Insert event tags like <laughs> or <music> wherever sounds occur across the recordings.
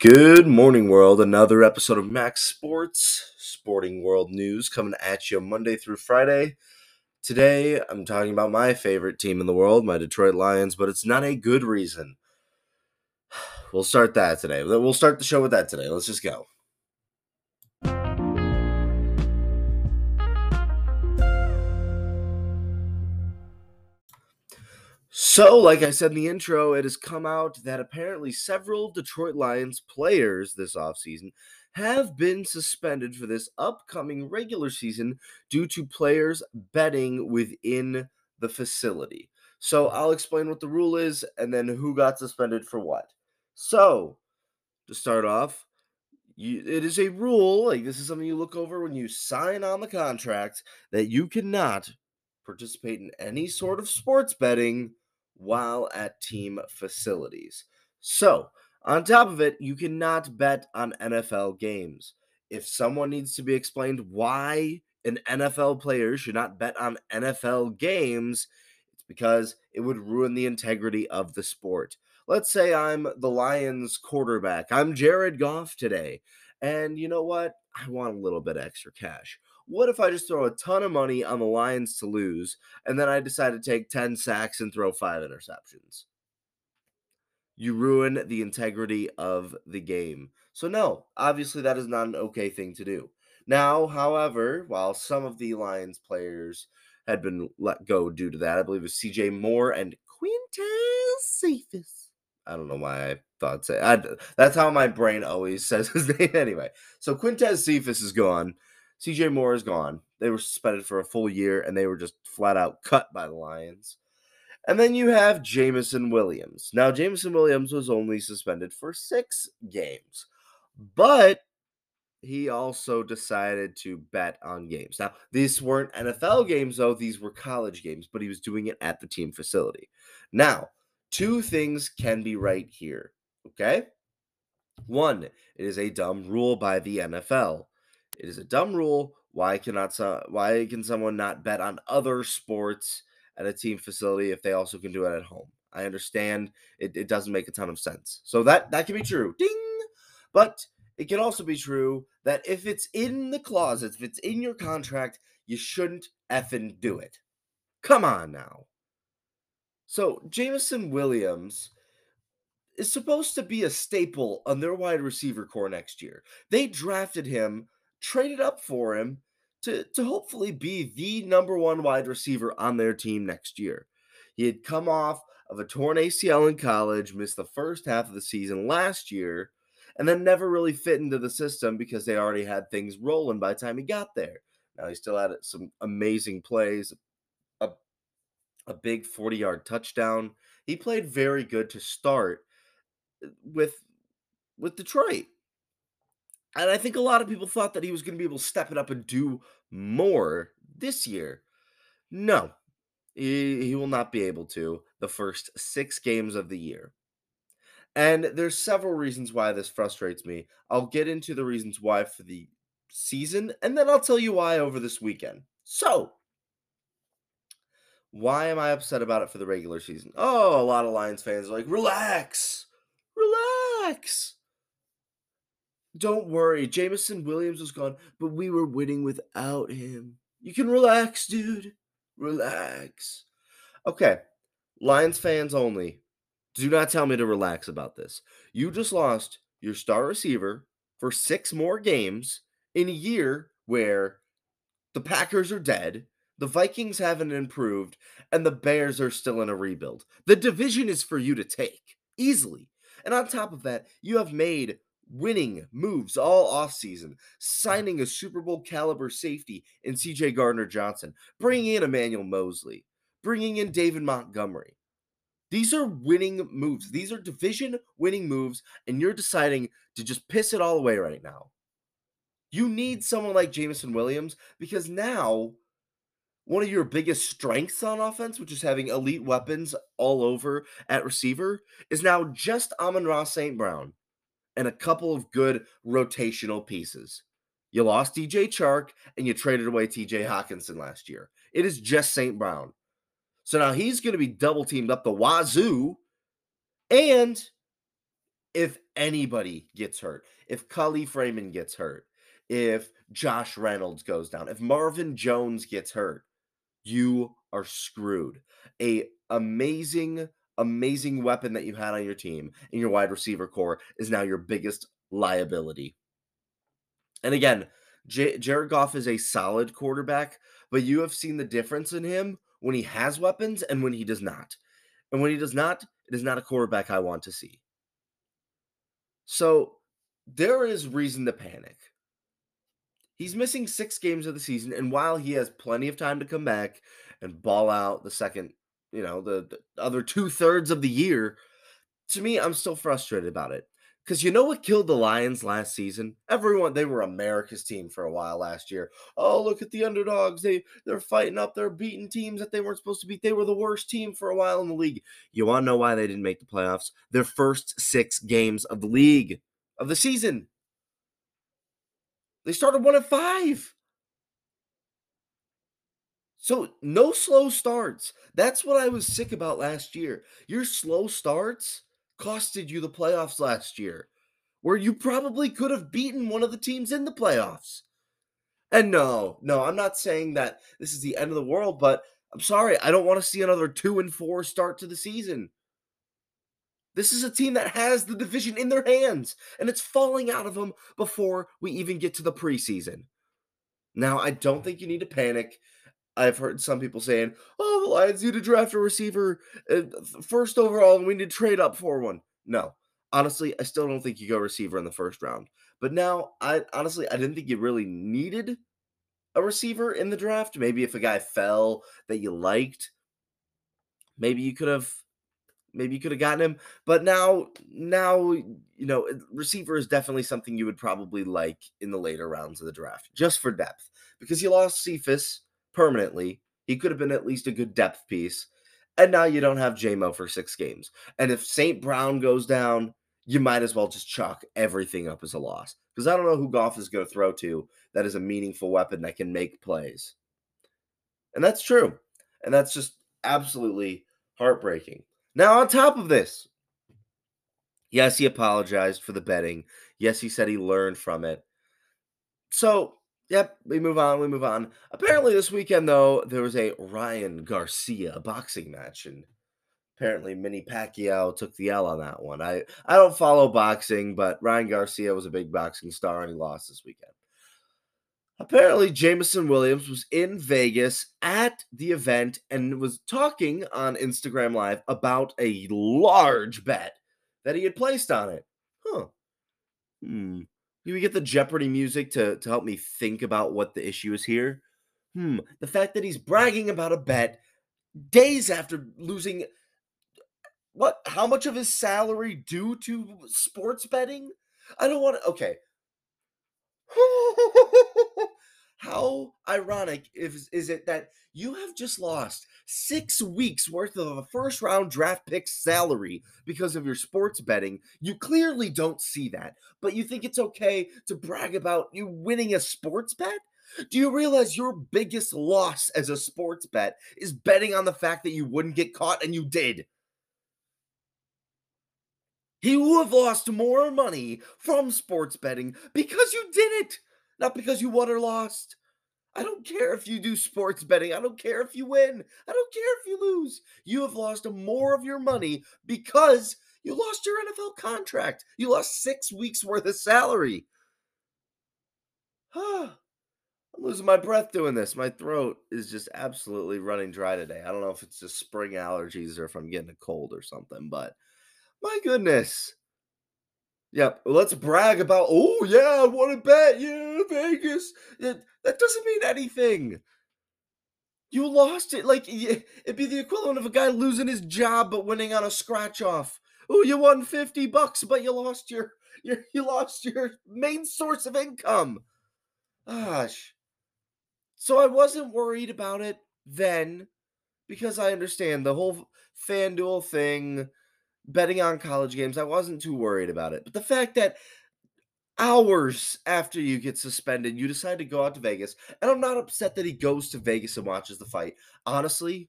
Good morning, world. Another episode of Max'd Sports, Sporting World News, coming at you Monday through Friday. Today, I'm talking about my favorite team in the world, my Detroit Lions, but it's not a good reason. <sighs> We'll start that today. We'll start the show with that today. Let's just go. So, like I said in the intro, it has come out that apparently several Detroit Lions players this offseason have been suspended for this upcoming regular season due to players betting within the facility. So, I'll explain what the rule is and then who got suspended for what. So, to start off, you, it is a rule, like this is something you look over when you sign on the contract, that you cannot participate in any sort of sports betting while at team facilities. So, on top of it, you cannot bet on NFL games. If someone needs to be explained why an NFL player should not bet on NFL games, it's because it would ruin the integrity of the sport. Let's say I'm the Lions quarterback. I'm Jared Goff today. And you know what? I want a little bit extra cash. What if I just throw a ton of money on the Lions to lose and then I decide to take 10 sacks and throw five interceptions? You ruin the integrity of the game. So, no, obviously, that is not an okay thing to do. Now, however, while some of the Lions players had been let go due to that, I believe it was CJ Moore and Quintez Cephus. I don't know why I thought say I, that's how my brain always <laughs> says his name anyway. So Quintez Cephas is gone. CJ Moore is gone. They were suspended for a full year and they were just flat out cut by the Lions. And then you have Jameson Williams. Now, Jameson Williams was only suspended for six games, but he also decided to bet on games. Now, these weren't NFL games, though, these were college games, but he was doing it at the team facility. Now, two things can be right here, okay? One, it is a dumb rule by the NFL. It is a dumb rule. Why cannot so, why can someone not bet on other sports at a team facility if they also can do it at home? I understand it, it doesn't make a ton of sense. So that that can be true. Ding. But it can also be true that if it's in the clauses, if it's in your contract, you shouldn't effing do it. Come on now. So Jameson Williams is supposed to be a staple on their wide receiver core next year. They drafted him traded up for him to, to hopefully be the number one wide receiver on their team next year. He had come off of a torn ACL in college, missed the first half of the season last year, and then never really fit into the system because they already had things rolling by the time he got there. Now he still had some amazing plays, a, a big 40 yard touchdown. He played very good to start uh, with with Detroit. And I think a lot of people thought that he was going to be able to step it up and do more this year. No, he, he will not be able to the first six games of the year. And there's several reasons why this frustrates me. I'll get into the reasons why for the season, and then I'll tell you why over this weekend. So, why am I upset about it for the regular season? Oh, a lot of Lions fans are like, relax, relax. Don't worry, Jameson Williams was gone, but we were winning without him. You can relax, dude. Relax. Okay, Lions fans only. Do not tell me to relax about this. You just lost your star receiver for six more games in a year where the Packers are dead, the Vikings haven't improved, and the Bears are still in a rebuild. The division is for you to take easily. And on top of that, you have made winning moves all offseason, signing a Super Bowl caliber safety in CJ Gardner Johnson, bringing in Emmanuel Moseley, bringing in David Montgomery. These are winning moves. These are division winning moves, and you're deciding to just piss it all away right now. You need mm. someone like Jameson Williams because now one of your biggest strengths on offense, which is having elite weapons all over at receiver, is now just Amon-Ra St. Brown and a couple of good rotational pieces. You lost DJ Chark and you traded away TJ Hockenson last year. It is just St. Brown. So now he's going to be double teamed up the wazoo. And if anybody gets hurt, if Kalif Raymond gets hurt, if Josh Reynolds goes down, if Marvin Jones gets hurt, you are screwed. A amazing, amazing weapon that you had on your team in your wide receiver core is now your biggest liability. And again, J- Jared Goff is a solid quarterback, but you have seen the difference in him when he has weapons and when he does not. And when he does not, it is not a quarterback I want to see. So there is reason to panic. He's missing six games of the season, and while he has plenty of time to come back and ball out the second, you know, the, the other two thirds of the year, to me, I'm still frustrated about it. Because you know what killed the Lions last season? Everyone, they were America's team for a while last year. Oh, look at the underdogs. They they're fighting up, they're beating teams that they weren't supposed to beat. They were the worst team for a while in the league. You want to know why they didn't make the playoffs? Their first six games of the league, of the season. They started one at five. So no slow starts. That's what I was sick about last year. Your slow starts costed you the playoffs last year, where you probably could have beaten one of the teams in the playoffs. And no, no, I'm not saying that this is the end of the world, but I'm sorry, I don't want to see another two and four start to the season. This is a team that has the division in their hands, and it's falling out of them before we even get to the preseason. Now, I don't think you need to panic. I've heard some people saying, "Oh, the Lions need to draft a receiver uh, first overall, and we need to trade up for one." No, honestly, I still don't think you go receiver in the first round. But now, I honestly, I didn't think you really needed a receiver in the draft. Maybe if a guy fell that you liked, maybe you could have maybe you could have gotten him. But now, now you know, receiver is definitely something you would probably like in the later rounds of the draft, just for depth, because you lost Cephus permanently. He could have been at least a good depth piece, and now you don't have Jamo for six games. And if St. Brown goes down, you might as well just chalk everything up as a loss because I don't know who Goff is going to throw to that is a meaningful weapon that can make plays. And that's true. And that's just absolutely heartbreaking. Now, on top of this, yes, he apologized for the betting. Yes, he said he learned from it. So, yep, we move on. We move on. Apparently, this weekend, though, there was a Ryan Garcia boxing match, and apparently, Manny Pacquiao took the L on that one. I, I don't follow boxing, but Ryan Garcia was a big boxing star, and he lost this weekend. Apparently, Jameson Williams was in Vegas at the event and was talking on Instagram Live about a large bet that he had placed on it. Huh. Hmm. Can we get the Jeopardy music to, to help me think about what the issue is here? Hmm. The fact that he's bragging about a bet days after losing what? How much of his salary due to sports betting? I don't want to. Okay. <laughs> How ironic is, is it that you have just lost six weeks worth of a first round draft pick salary because of your sports betting? You clearly don't see that, but you think it's okay to brag about you winning a sports bet? Do you realize your biggest loss as a sports bet is betting on the fact that you wouldn't get caught and you did? He would have lost more money from sports betting because you did it not because you won or lost. I don't care if you do sports betting. I don't care if you win. I don't care if you lose. You have lost more of your money because you lost your NFL contract. You lost six weeks worth of salary. <sighs> I'm losing my breath doing this. My throat is just absolutely running dry today. I don't know if it's just spring allergies or if I'm getting a cold or something, but my goodness. Yep. Let's brag about, oh, yeah, I want to bet. Yeah, Vegas. It, that doesn't mean anything. You lost it. Like, it'd be the equivalent of a guy losing his job but winning on a scratch off. Oh, you won 50 bucks, but you lost your, your you lost your main source of income. Gosh. So I wasn't worried about it then because I understand the whole FanDuel thing betting on college games, I wasn't too worried about it. But the fact that hours after you get suspended, you decide to go out to Vegas, and I'm not upset that he goes to Vegas and watches the fight. Honestly,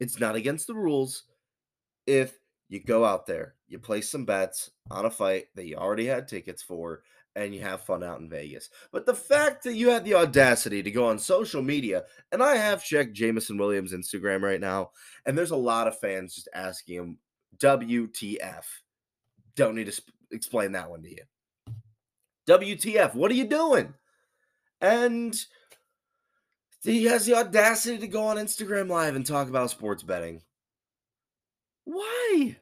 it's not against the rules. If you go out there, you place some bets on a fight that you already had tickets for, and you have fun out in Vegas. But the fact that you had the audacity to go on social media, and I have checked Jameson Williams' Instagram right now, and there's a lot of fans just asking him, WTF. Don't need to sp- explain that one to you. WTF, what are you doing? And he has the audacity to go on Instagram Live and talk about sports betting. Why?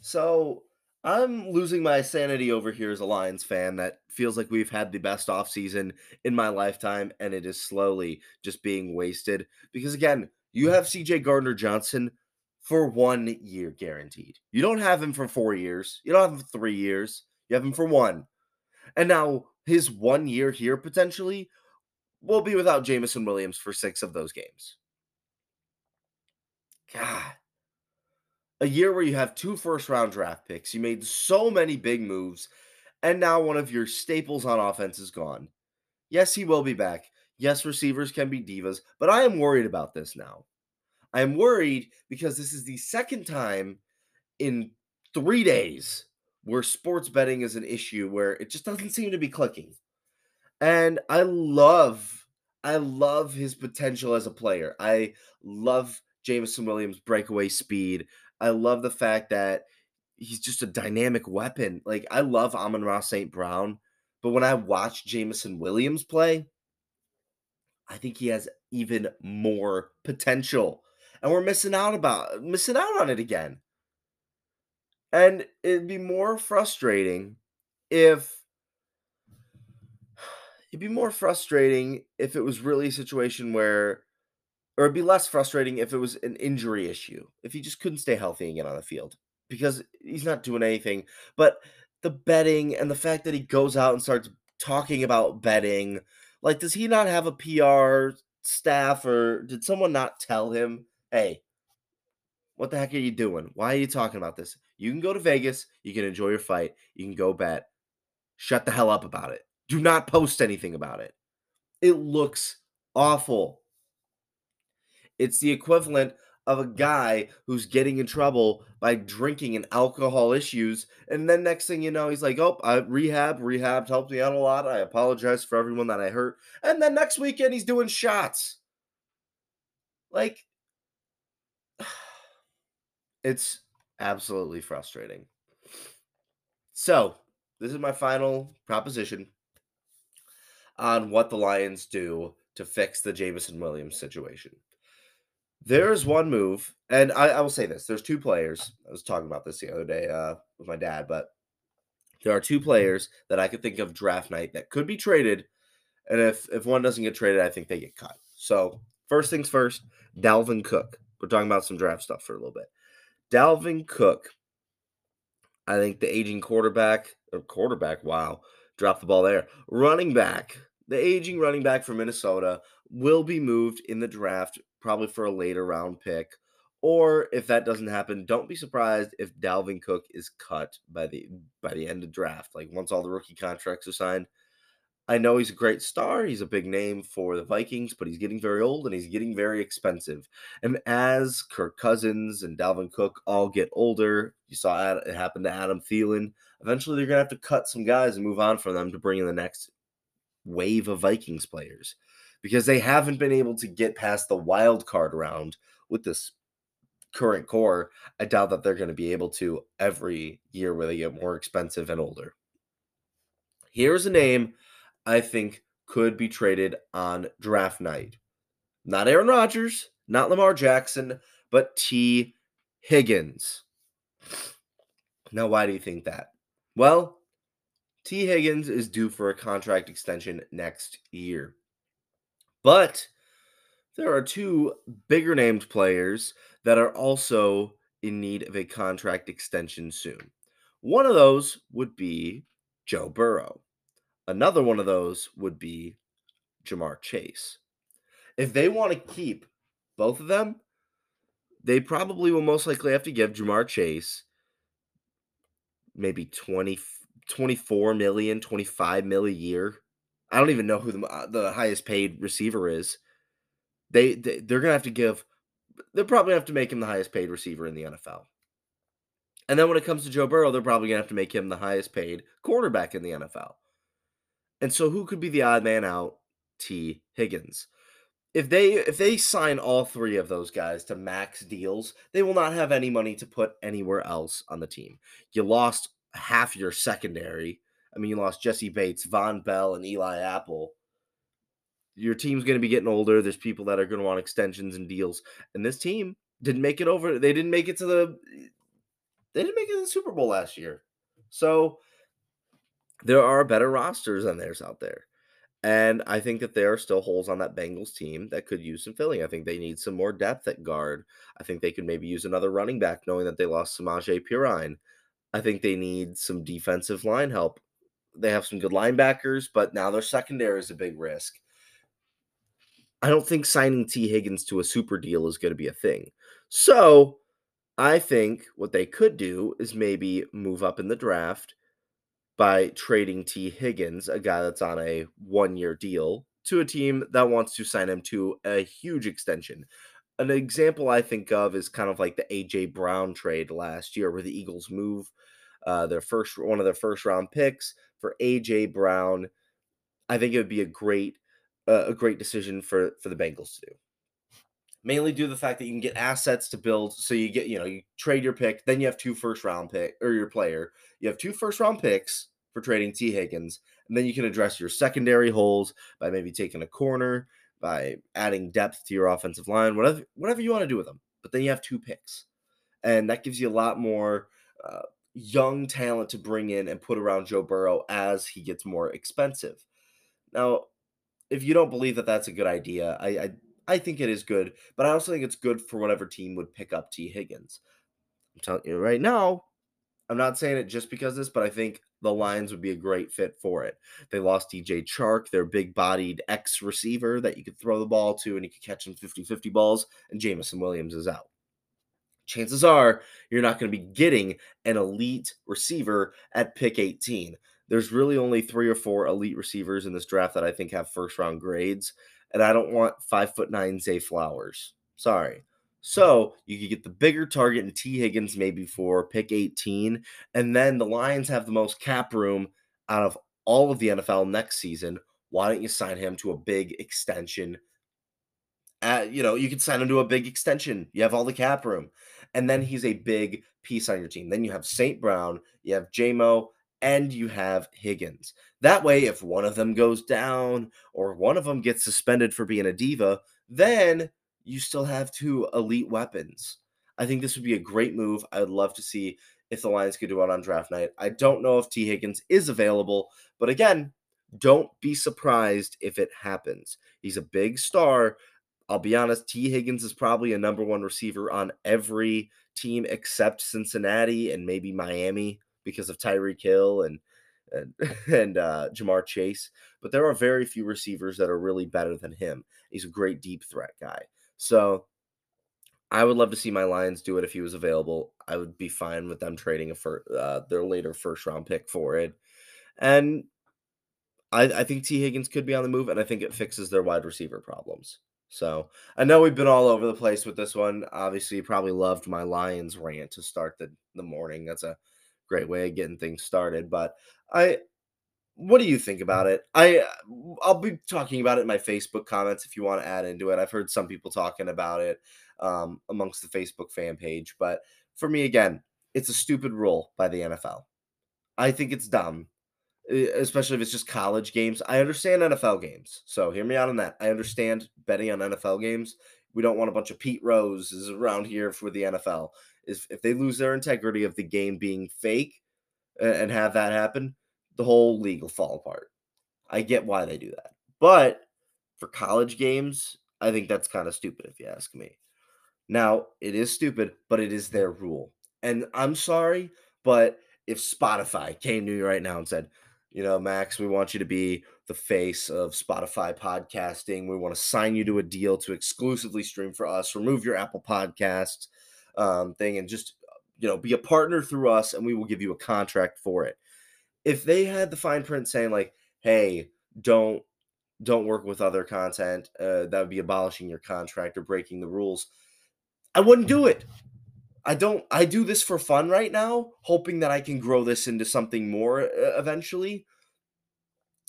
So I'm losing my sanity over here as a Lions fan that feels like we've had the best offseason in my lifetime and it is slowly just being wasted. Because again, you have CJ Gardner Johnson for one year guaranteed. You don't have him for four years, you don't have him for three years, you have him for one. And now his one year here potentially will be without Jameson Williams for six of those games. God. A year where you have two first round draft picks, you made so many big moves, and now one of your staples on offense is gone. Yes, he will be back. Yes, receivers can be divas, but I am worried about this now. I am worried because this is the second time in three days where sports betting is an issue where it just doesn't seem to be clicking. And I love, I love his potential as a player. I love Jameson Williams' breakaway speed. I love the fact that he's just a dynamic weapon. Like I love Amon-Ra St. Brown, but when I watch Jameson Williams play, I think he has even more potential. And we're missing out about missing out on it again. And it'd be more frustrating if it'd be more frustrating if it was really a situation where or it'd be less frustrating if it was an injury issue, if he just couldn't stay healthy and get on the field because he's not doing anything. But the betting and the fact that he goes out and starts talking about betting, like, does he not have a PR staff or did someone not tell him, hey, what the heck are you doing? Why are you talking about this? You can go to Vegas, you can enjoy your fight, you can go bet. Shut the hell up about it. Do not post anything about it. It looks awful. It's the equivalent of a guy who's getting in trouble by drinking and alcohol issues. And then next thing you know, he's like, Oh, I rehab, rehab helped me out a lot. I apologize for everyone that I hurt. And then next weekend he's doing shots. Like it's absolutely frustrating. So, this is my final proposition on what the Lions do to fix the Jameson Williams situation. There's one move, and I, I, will say this: there's two players. I was talking about this the other day uh, with my dad, but there are two players that I could think of draft night that could be traded, and if if one doesn't get traded, I think they get cut. So first things first, Dalvin Cook. We're talking about some draft stuff for a little bit. Dalvin Cook. I think the aging quarterback or quarterback, wow, dropped the ball there. Running back, the aging running back for Minnesota will be moved in the draft, probably for a later round pick. Or if that doesn't happen, don't be surprised if Dalvin Cook is cut by the by the end of draft. Like once all the rookie contracts are signed, I know he's a great star. He's a big name for the Vikings, but he's getting very old and he's getting very expensive. And as Kirk Cousins and Dalvin Cook all get older, you saw it happen to Adam Thielen. Eventually, they're going to have to cut some guys and move on from them to bring in the next wave of Vikings players because they haven't been able to get past the wild card round with this current core. I doubt that they're going to be able to every year where they get more expensive and older. Here's a name I think could be traded on draft night. Not Aaron Rodgers, not Lamar Jackson, but Tee Higgins. Now, why do you think that? Well, Tee Higgins is due for a contract extension next year. But there are two bigger named players that are also in need of a contract extension soon. One of those would be Joe Burrow. Another one of those would be Ja'Marr Chase. If they want to keep both of them, they probably will most likely have to give Ja'Marr Chase maybe 20, 24 million, 25 million a year. I don't even know who the, uh, the highest paid receiver is. They, they they're gonna have to give. They're probably gonna have to make him the highest paid receiver in the NFL. And then when it comes to Joe Burrow, they're probably going to have to make him the highest paid quarterback in the NFL. And so who could be the odd man out? Tee Higgins. If they if they sign all three of those guys to max deals, they will not have any money to put anywhere else on the team. You lost half your secondary. I mean, you lost Jessie Bates, Vonn Bell, and Eli Apple. Your team's going to be getting older. There's people that are going to want extensions and deals. And this team didn't make it over. They didn't make it to the they didn't make it to the Super Bowl last year. So there are better rosters than theirs out there. And I think that there are still holes on that Bengals team that could use some filling. I think they need some more depth at guard. I think they could maybe use another running back, knowing that they lost Samaje Perine. I think they need some defensive line help. They have some good linebackers, but now their secondary is a big risk. I don't think signing Tee Higgins to a super deal is going to be a thing. So I think what they could do is maybe move up in the draft by trading Tee Higgins, a guy that's on a one year deal, to a team that wants to sign him to a huge extension. An example I think of is kind of like the AJ Brown trade last year, where the Eagles move uh, their first one of their first round picks for AJ Brown. I think it would be a great uh, a great decision for for the Bengals to do mainly due to the fact that you can get assets to build. So you get, you know, you trade your pick, then you have two first round pick or your player. You have two first round picks for trading Tee Higgins, and then you can address your secondary holes by maybe taking a corner, by adding depth to your offensive line, whatever whatever you want to do with them. But then you have two picks, and that gives you a lot more. Uh, young talent to bring in and put around Joe Burrow as he gets more expensive. Now, if you don't believe that that's a good idea, I, I I think it is good, but I also think it's good for whatever team would pick up Tee Higgins. I'm telling you right now, I'm not saying it just because this, but I think the Lions would be a great fit for it. They lost DJ Chark, their big bodied X receiver that you could throw the ball to and you could catch some 50 50 balls, and Jameson Williams is out. Chances are you're not going to be getting an elite receiver at pick 18. There's really only three or four elite receivers in this draft that I think have first round grades and I don't want five foot nine Zay Flowers. Sorry. So you could get the bigger target in Tee Higgins maybe for pick 18. And then the Lions have the most cap room out of all of the NFL next season. Why don't you sign him to a big extension? Uh, you know, you could sign him to a big extension. You have all the cap room. And then he's a big piece on your team. Then you have St. Brown, you have Jamo, and you have Higgins. That way, if one of them goes down or one of them gets suspended for being a diva, then you still have two elite weapons. I think this would be a great move. I would love to see if the Lions could do it on draft night. I don't know if Tee Higgins is available, but again, don't be surprised if it happens. He's a big star. I'll be honest, Tee Higgins is probably a number one receiver on every team except Cincinnati and maybe Miami because of Tyreek Hill and and <laughs> and uh, Ja'Marr Chase, but there are very few receivers that are really better than him. He's a great deep threat guy. So I would love to see my Lions do it if he was available. I would be fine with them trading a fir- uh, their later first round pick for it, and I, I think Tee Higgins could be on the move, and I think it fixes their wide receiver problems. So I know we've been all over the place with this one. Obviously, you probably loved my Lions rant to start the the morning. That's a great way of getting things started. But I, what do you think about it? I I'll be talking about it in my Facebook comments if you want to add into it. I've heard some people talking about it um, amongst the Facebook fan page, but for me, again, it's a stupid rule by the NFL. I think it's dumb, especially if it's just college games. I understand NFL games, so hear me out on that. I understand betting on NFL games. We don't want a bunch of Pete Roses around here for the NFL is if they lose their integrity of the game being fake and have that happen, the whole league will fall apart. I get why they do that. But for college games, I think that's kind of stupid if you ask me. Now, it is stupid, but it is their rule. And I'm sorry, but if Spotify came to me right now and said, you know, Max, we want you to be the face of Spotify podcasting. We want to sign you to a deal to exclusively stream for us. Remove your Apple Podcasts um, thing and just you know be a partner through us and we will give you a contract for it if they had the fine print saying like hey don't don't work with other content uh, that would be abolishing your contract or breaking the rules i wouldn't do it I don't I do this for fun right now, hoping that I can grow this into something more uh, eventually.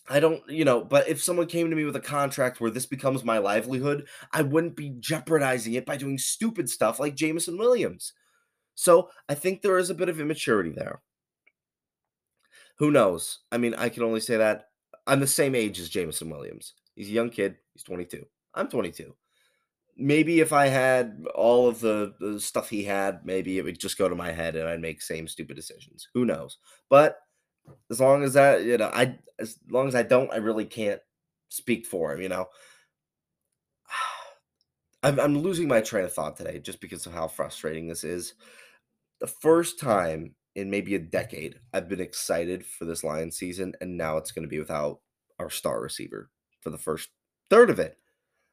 I don't, you know, but if someone came to me with a contract where this becomes my livelihood, I wouldn't be jeopardizing it by doing stupid stuff like Jameson Williams. So I think there is a bit of immaturity there. Who knows? I mean, I can only say that I'm the same age as Jameson Williams. He's a young kid. He's 22. I'm 22. Maybe if I had all of the, the stuff he had, maybe it would just go to my head and I'd make same stupid decisions. Who knows? But as long as that, you know, I as long as I don't, I really can't speak for him. You know, <sighs> I'm, I'm losing my train of thought today just because of how frustrating this is. The first time in maybe a decade I've been excited for this Lions season, and now it's going to be without our star receiver for the first third of it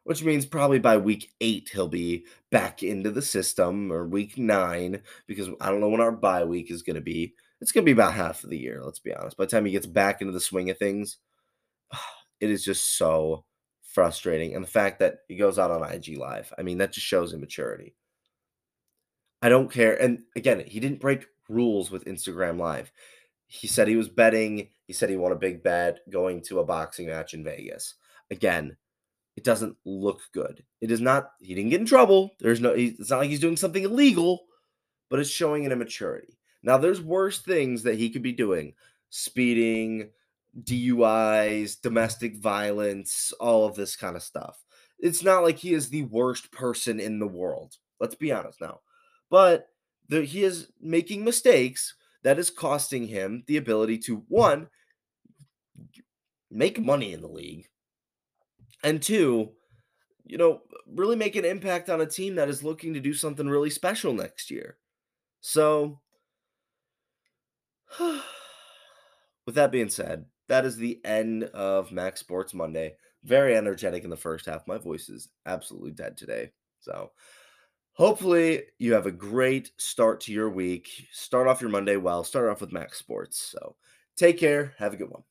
which means probably by week eight he'll be back into the system or week nine because I don't know when our bye week is going to be it's going to be about half of the year, let's be honest. By the time he gets back into the swing of things, <sighs> it is just so frustrating. And the fact that he goes out on IG Live, I mean, that just shows immaturity. I don't care. And again, he didn't break rules with Instagram Live. He said he was betting. He said he won a big bet going to a boxing match in Vegas. Again, it doesn't look good. It is not, he didn't get in trouble. There's no, it's not like he's doing something illegal, but it's showing an immaturity. Now, there's worse things that he could be doing speeding, DUIs, domestic violence, all of this kind of stuff. It's not like he is the worst person in the world. Let's be honest now. But the, he is making mistakes that is costing him the ability to, one, make money in the league, and two, you know, really make an impact on a team that is looking to do something really special next year. So, <sighs> With that being said, that is the end of Max'd Sports Monday. Very energetic in the first half. My voice is absolutely dead today. So, hopefully, you have a great start to your week. Start off your Monday well. Start off with Max'd Sports. So, take care. Have a good one.